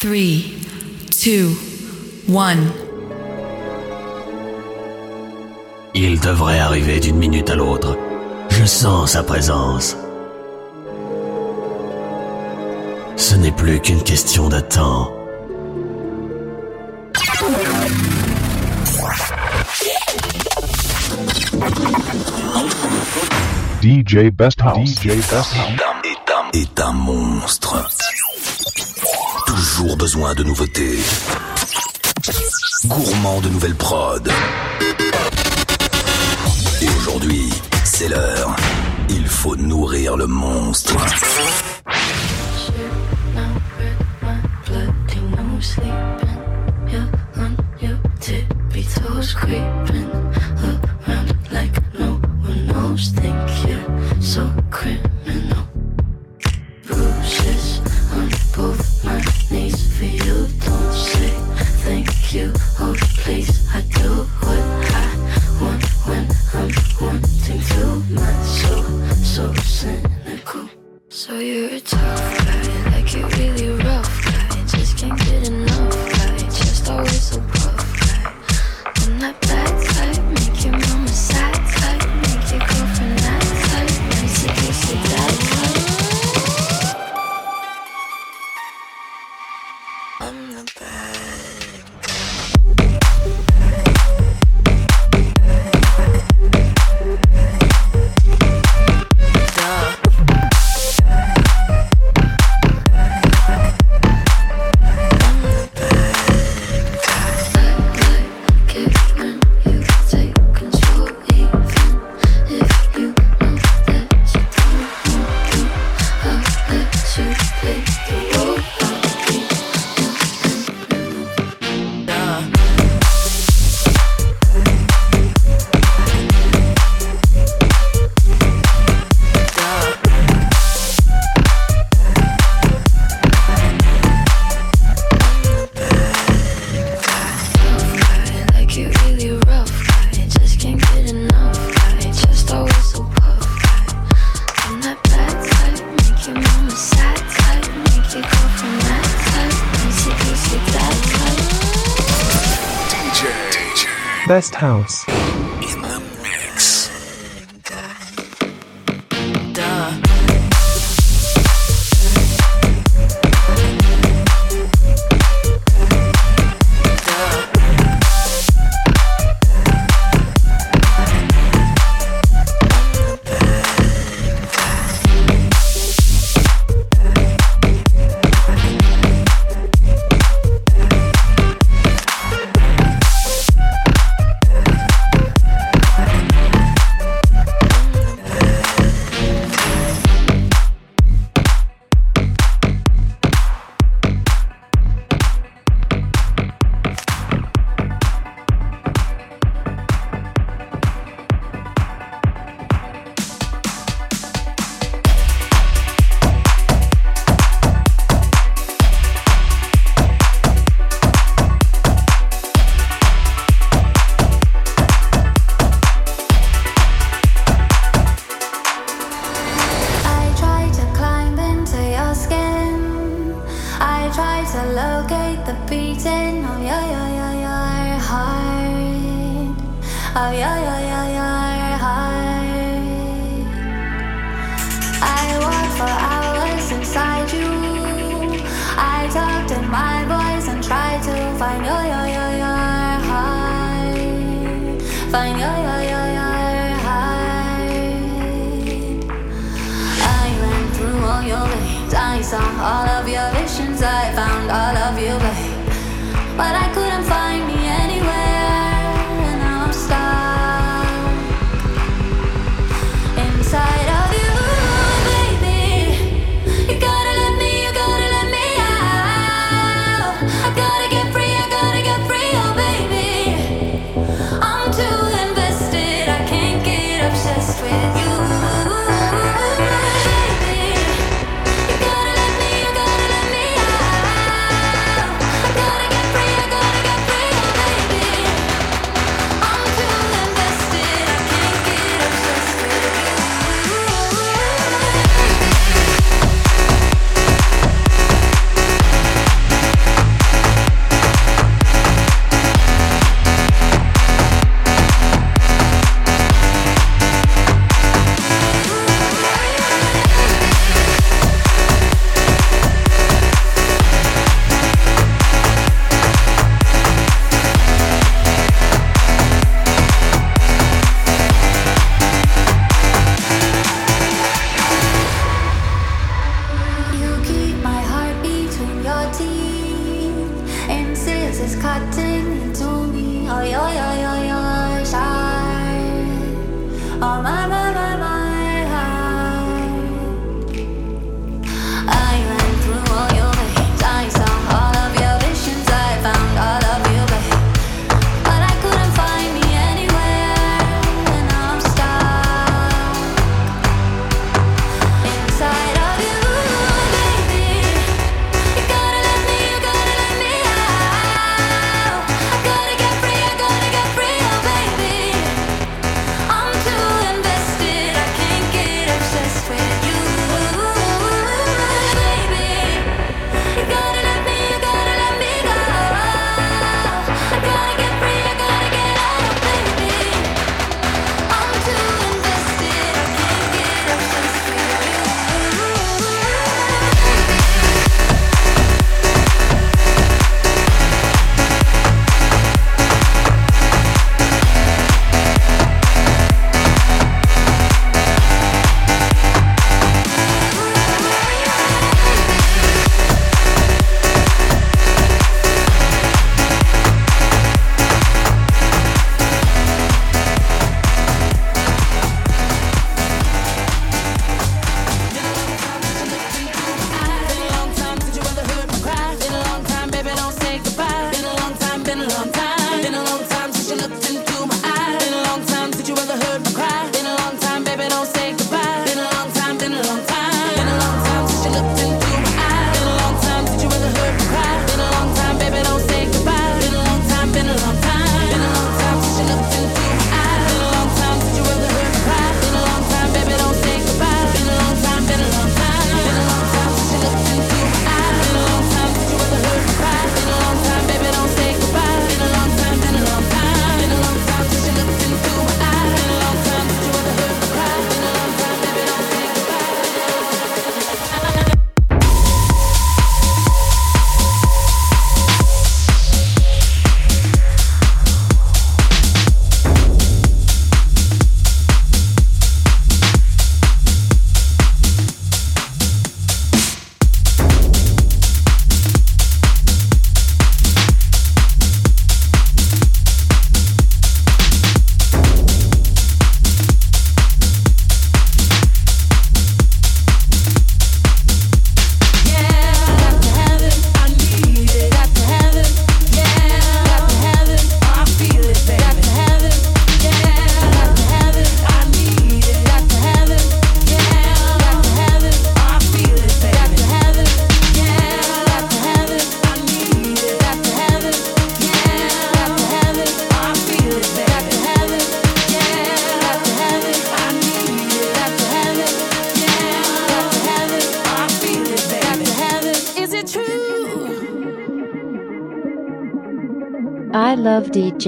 3, 2, 1. Il devrait arriver d'une minute à l'autre. Je sens sa présence. Ce n'est plus qu'une question de temps. DJ Best House. DJ Best est un monstre. Toujours besoin de nouveautés. Gourmand de nouvelles prod. Et aujourd'hui, c'est l'heure. Il faut nourrir le monstre. Best house.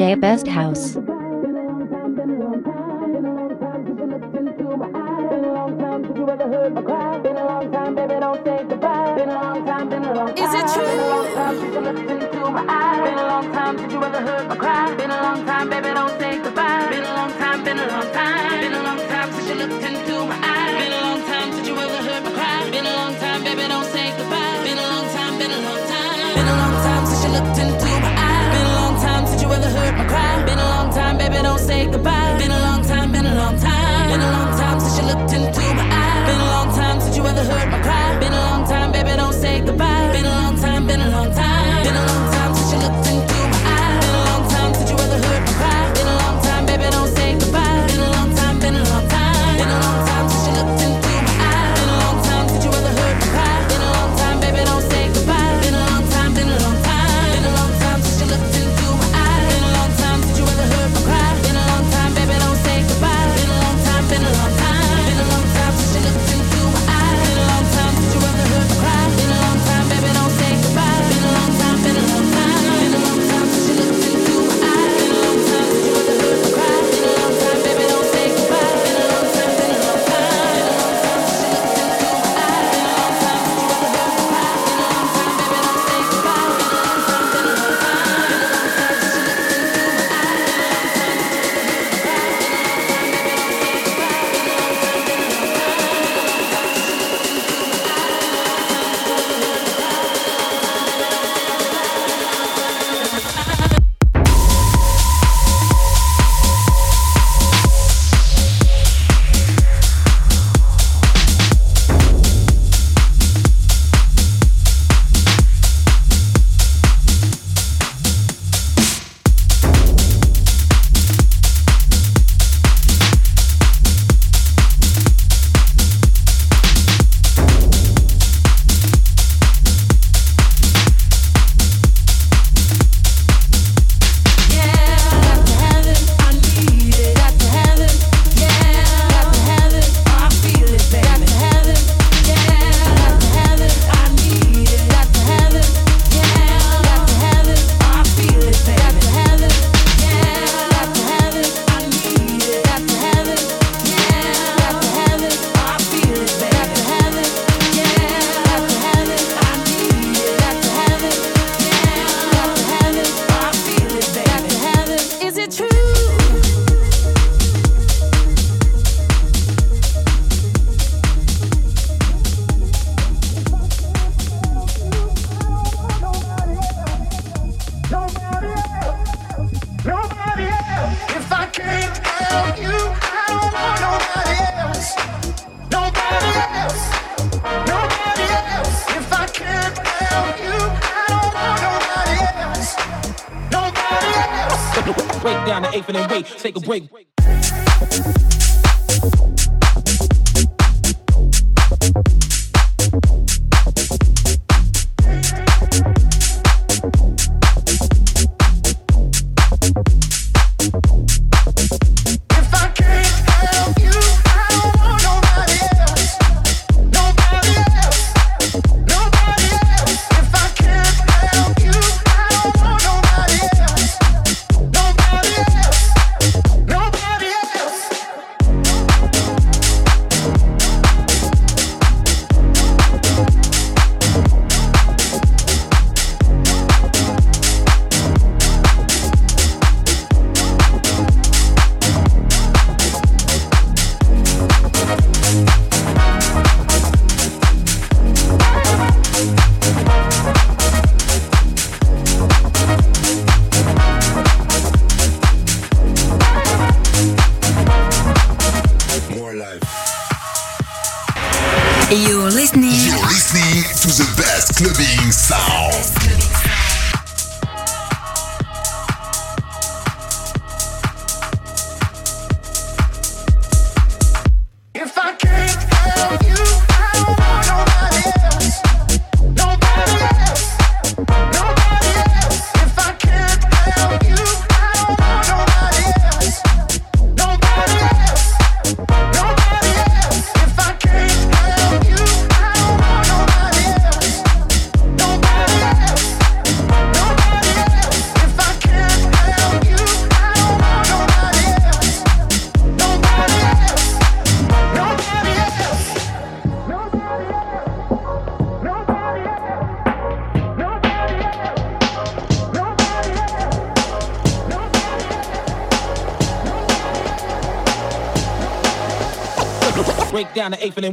Best House.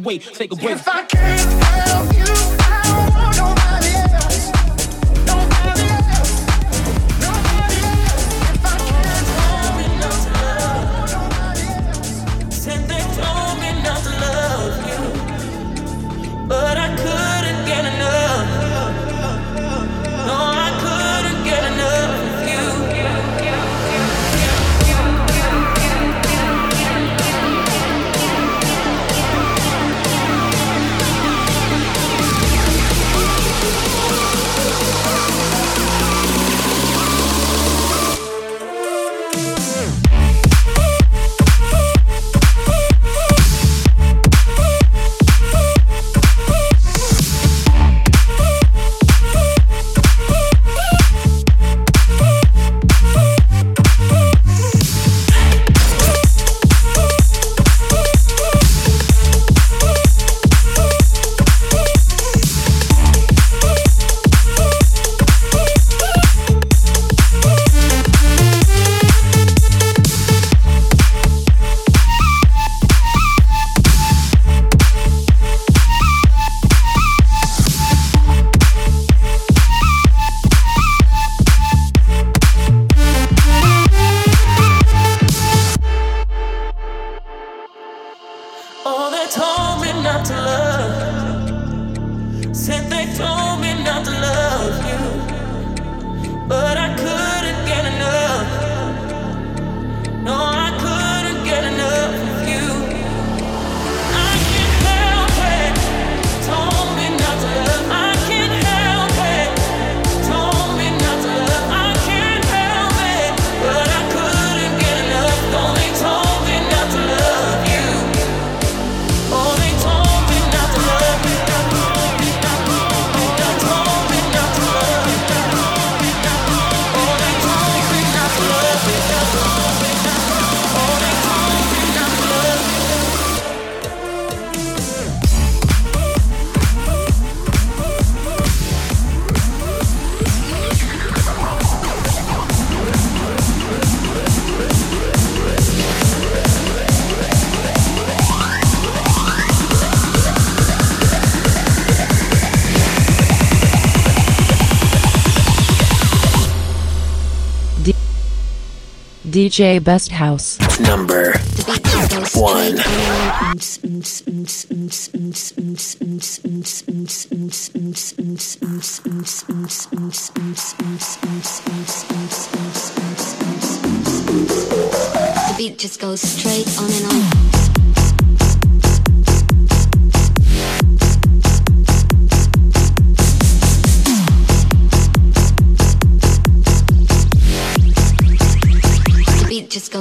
Wait, take a break. DJ Best House. Number one.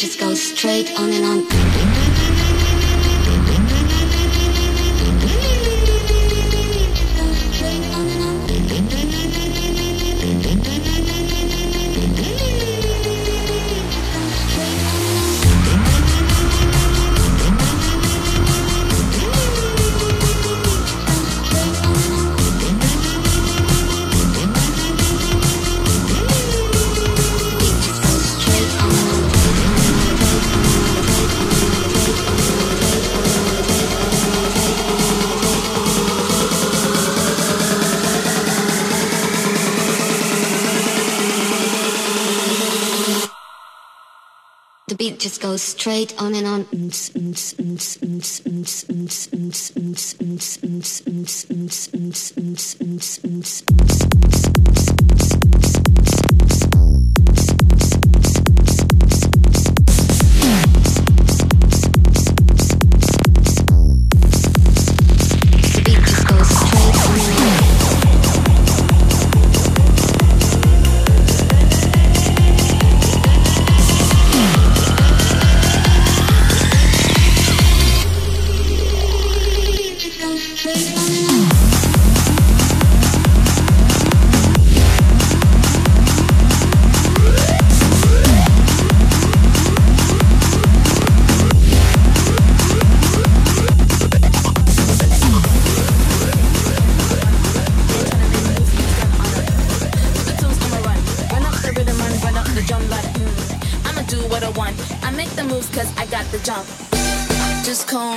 Just goes straight on and on. Beat just goes straight on and on. The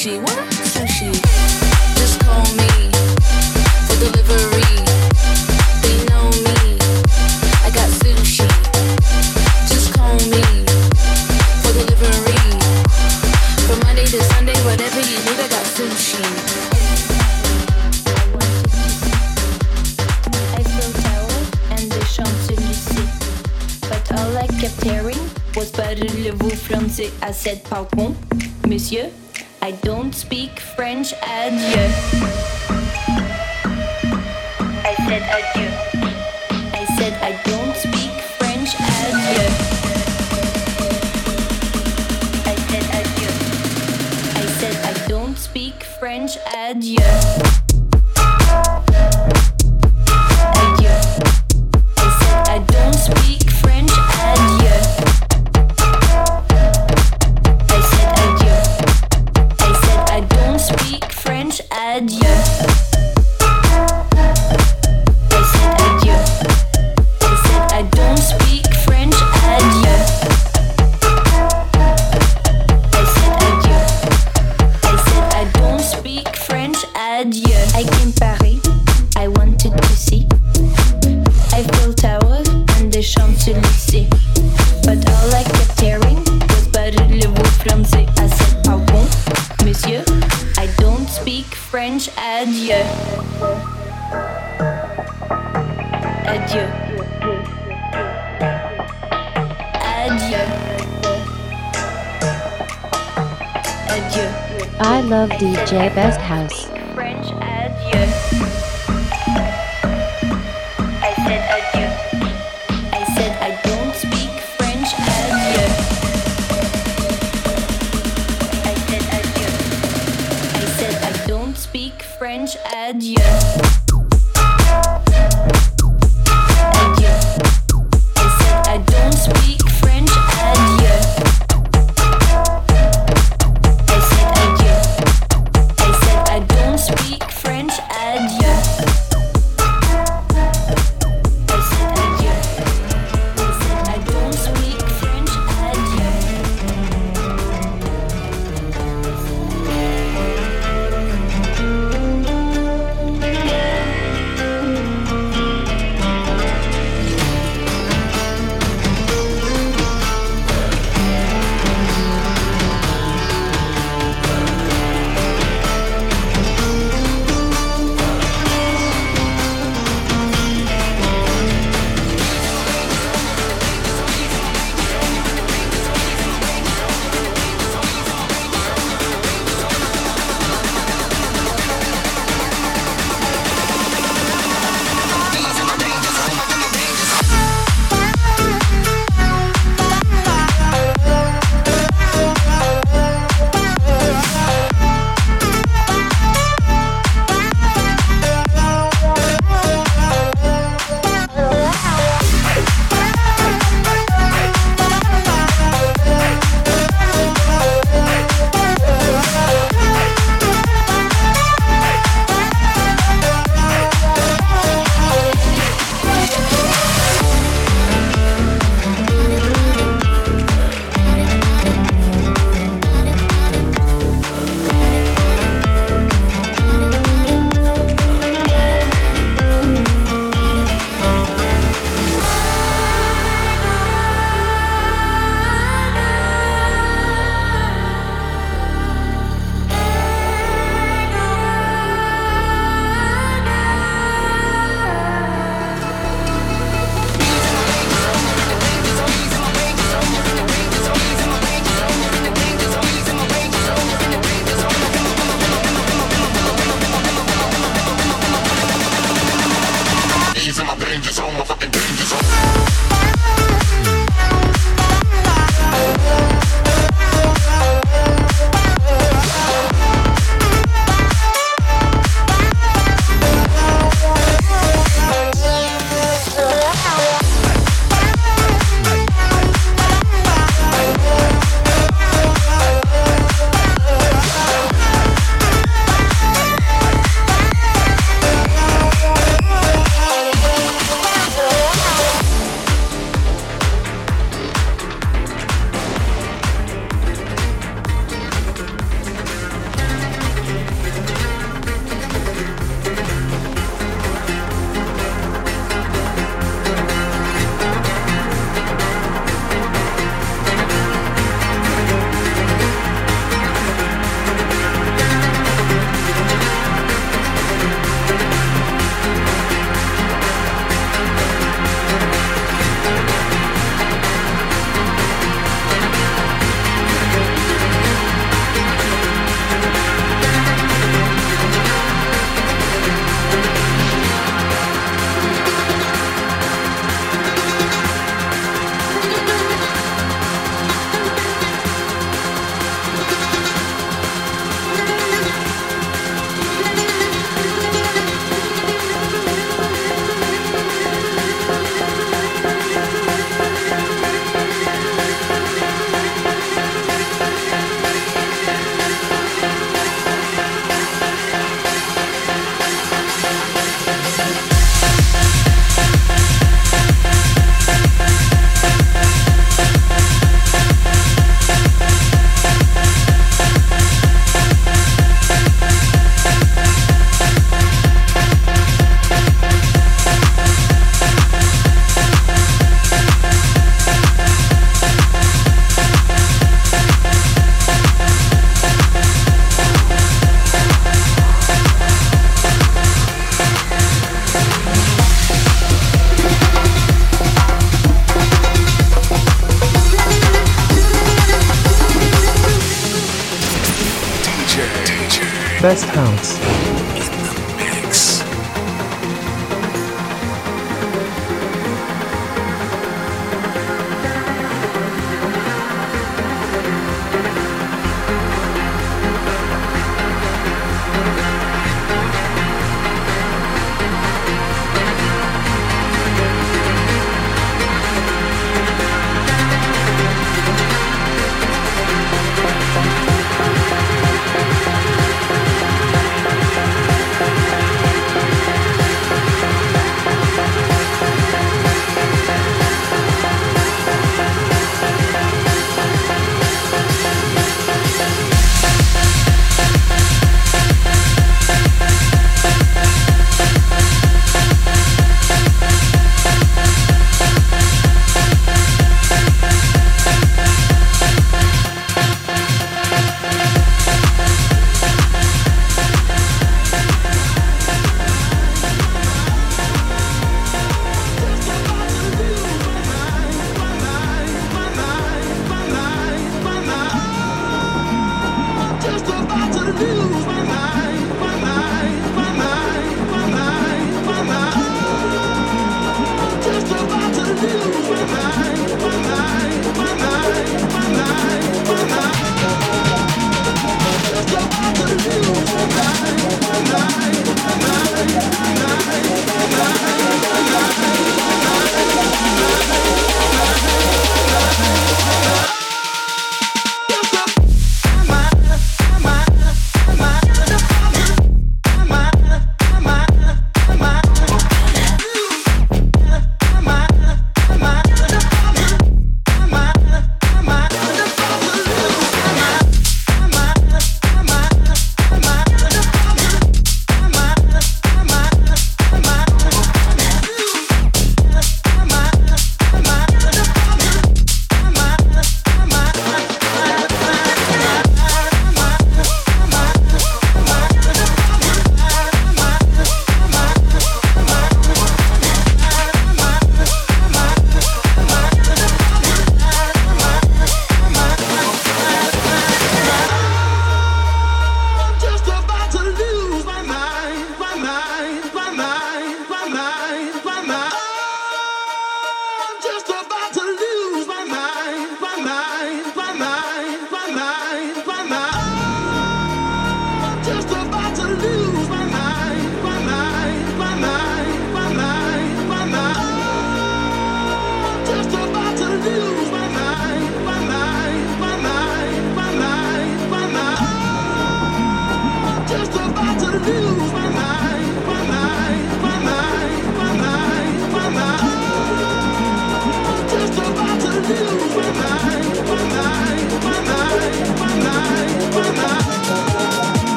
sushi. What? Sushi. Just call me for delivery. They know me. I got sushi. Just call me for delivery. From Monday to Sunday, whatever you need, I got sushi. hearing was pas de vous français à cette par contre, monsieur I don't speak French adieu. I said adieu. I said I don't speak French adieu. I said adieu. I said I don't speak French adieu.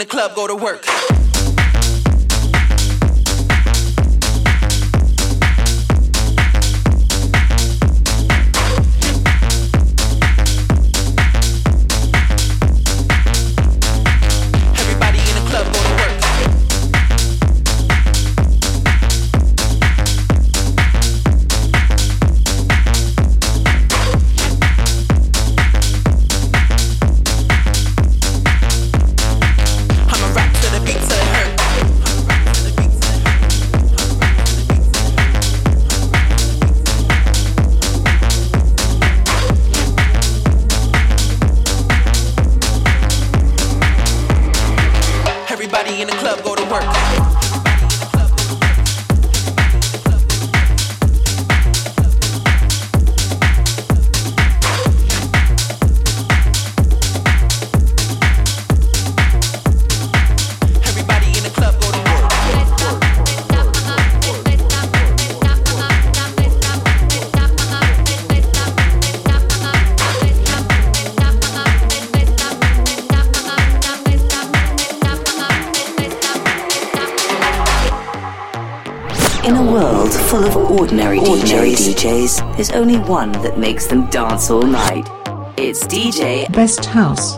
In the club go to work. work. Full of ordinary, ordinary DJs, there's only one that makes them dance all night. It's DJ Best House.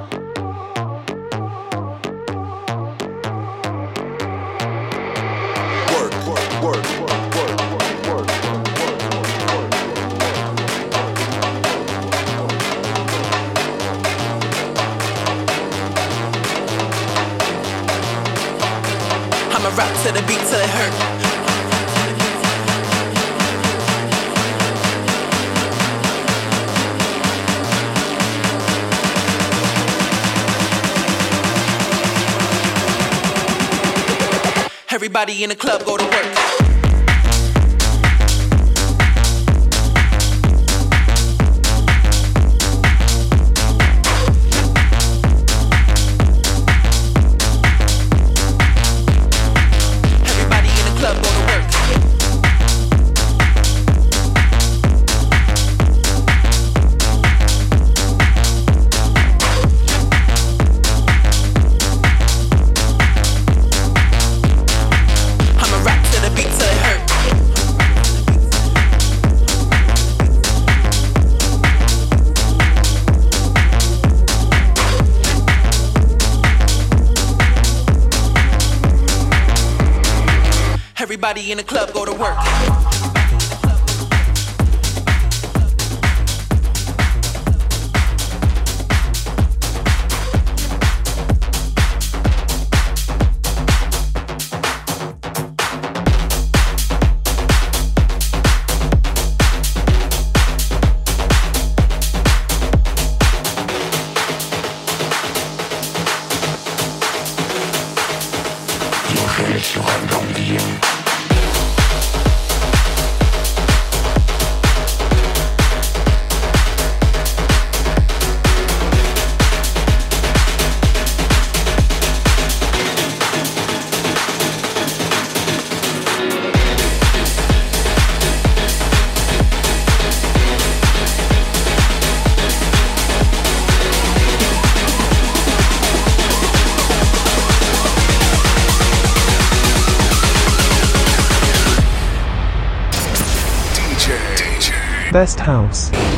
In the club go to work. In the club go to work. Best House.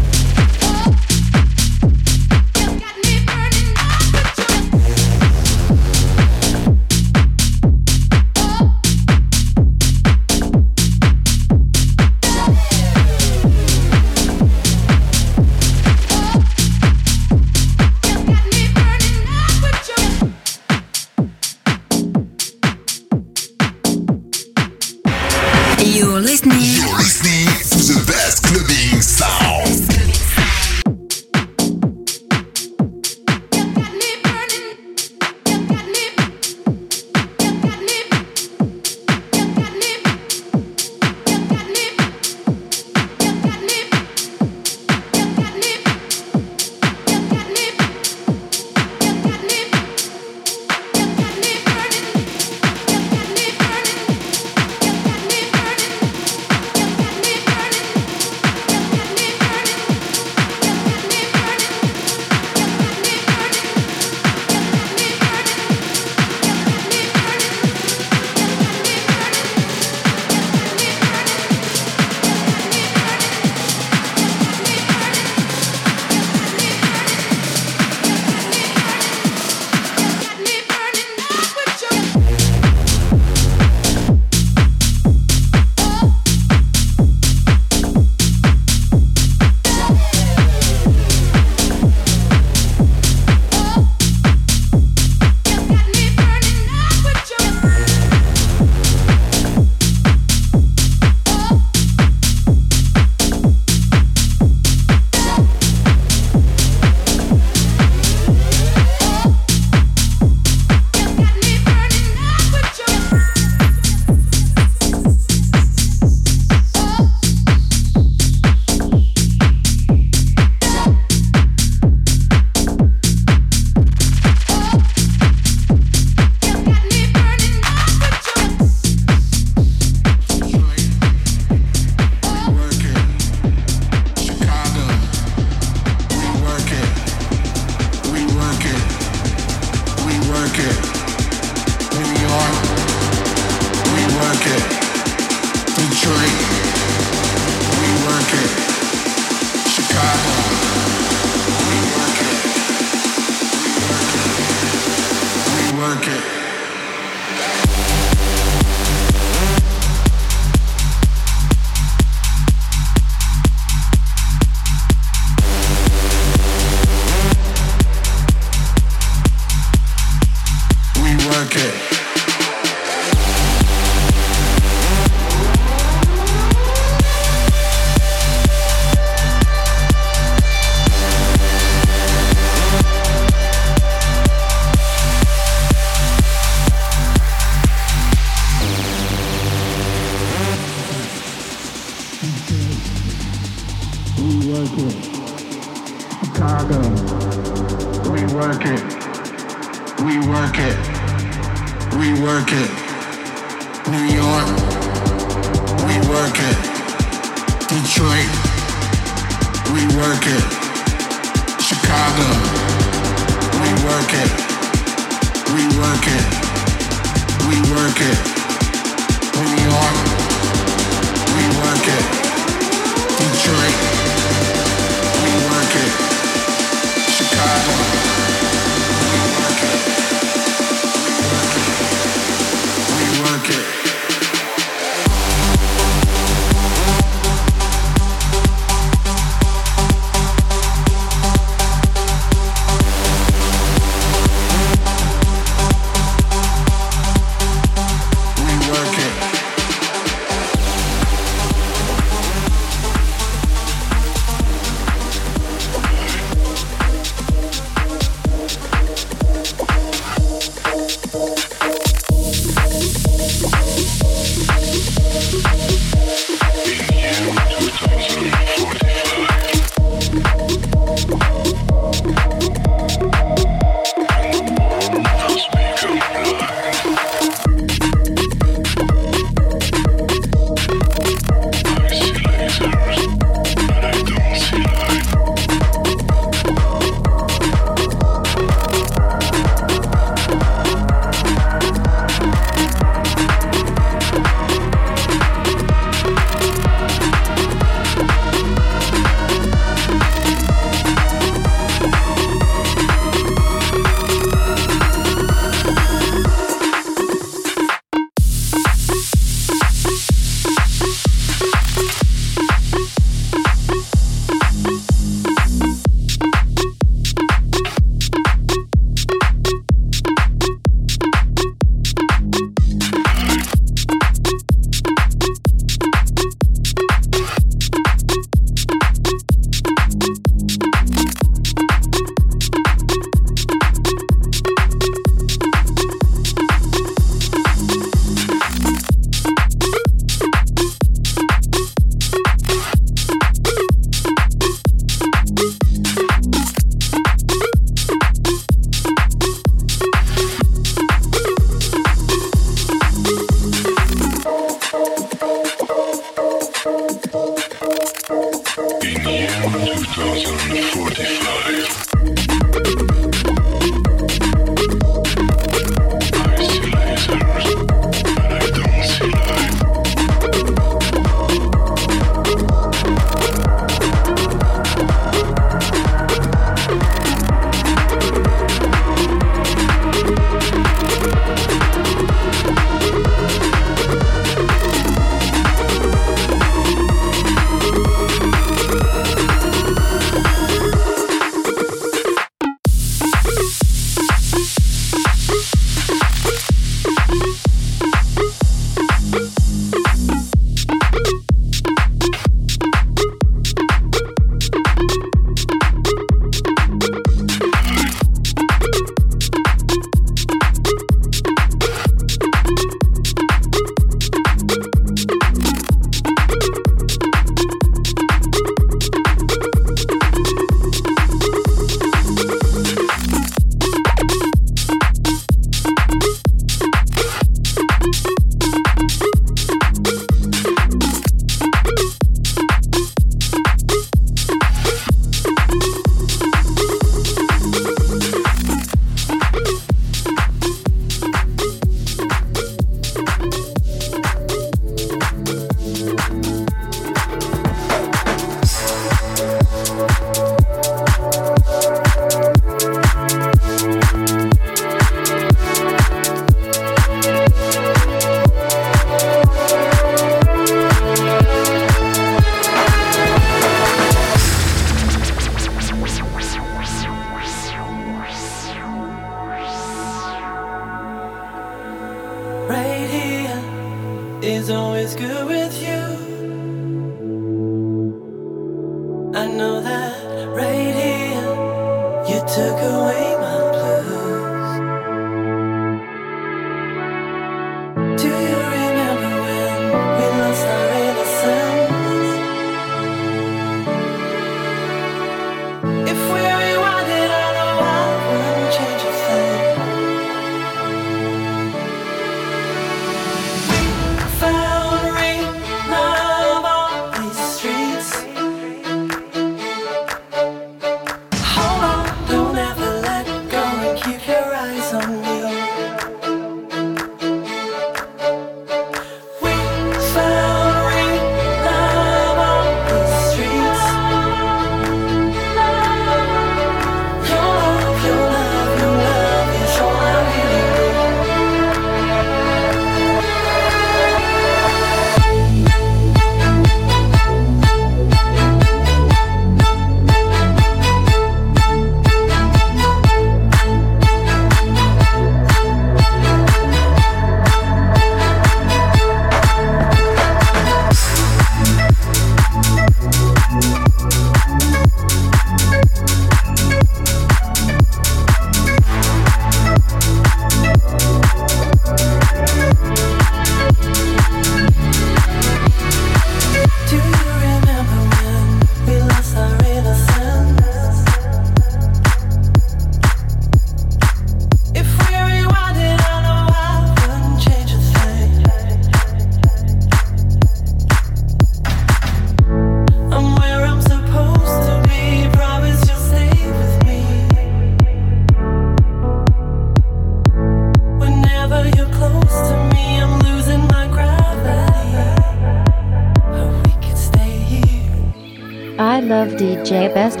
Best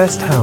Best House.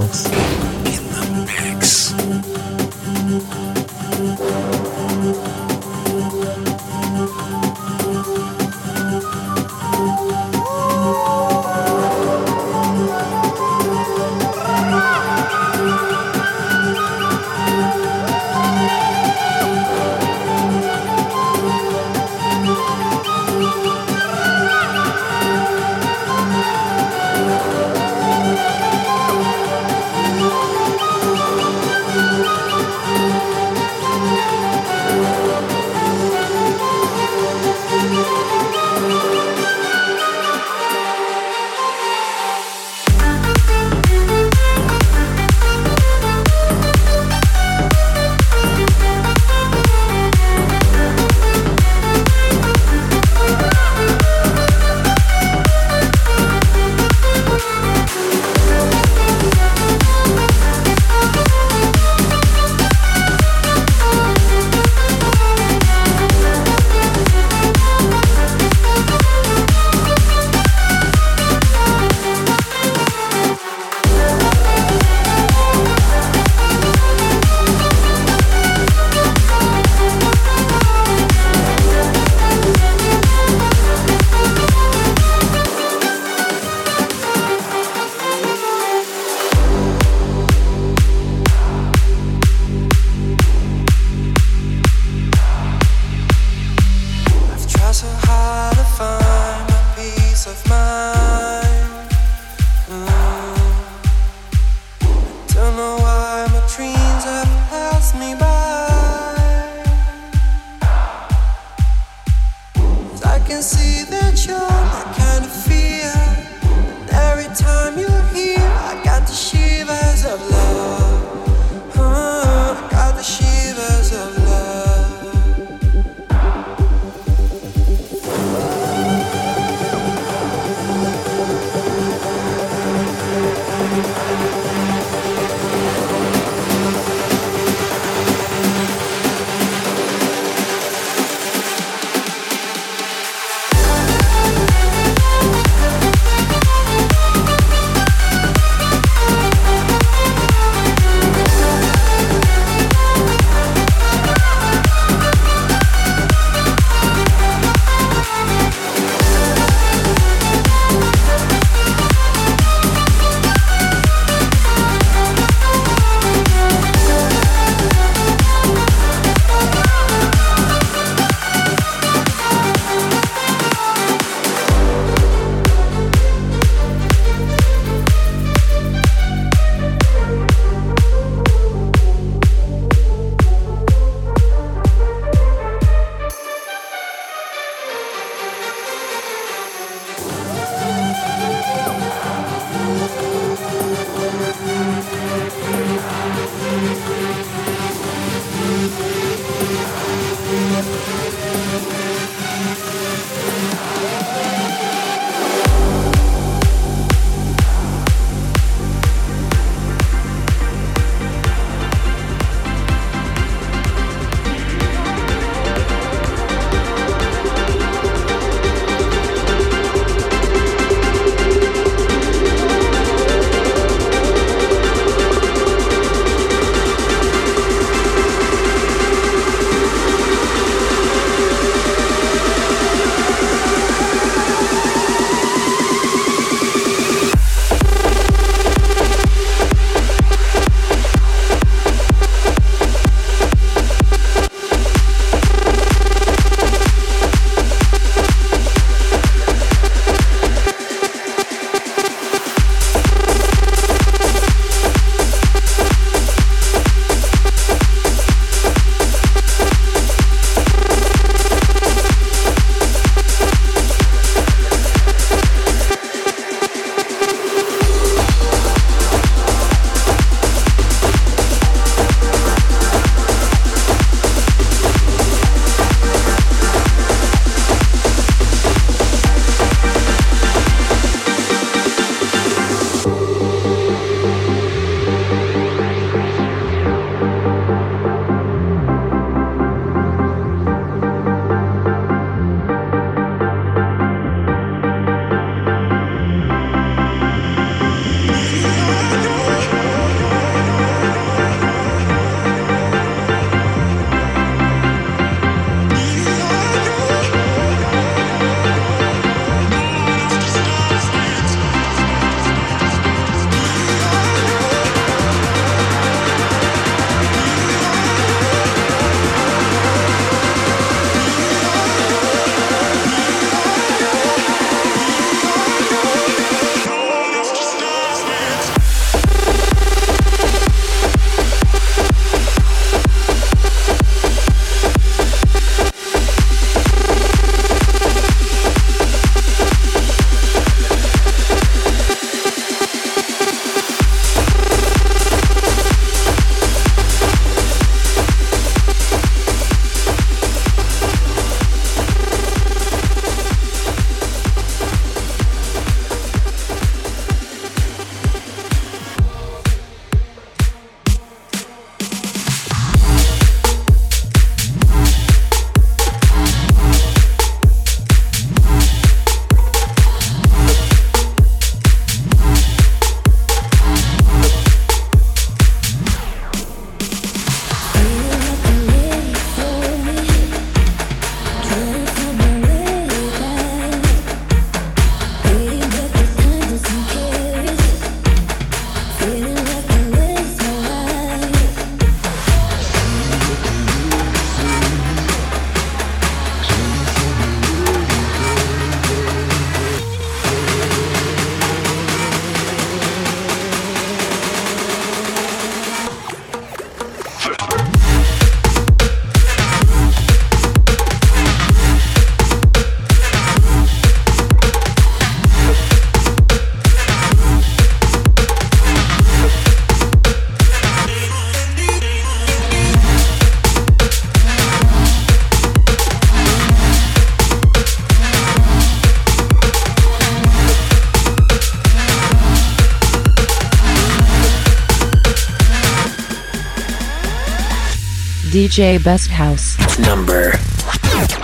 DJ Best House. Number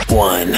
one.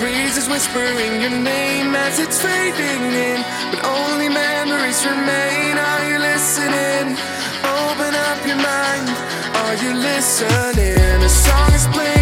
Breeze is whispering your name as it's fading in, but only memories remain. Are you listening? Open up your mind, are you listening? A song is playing.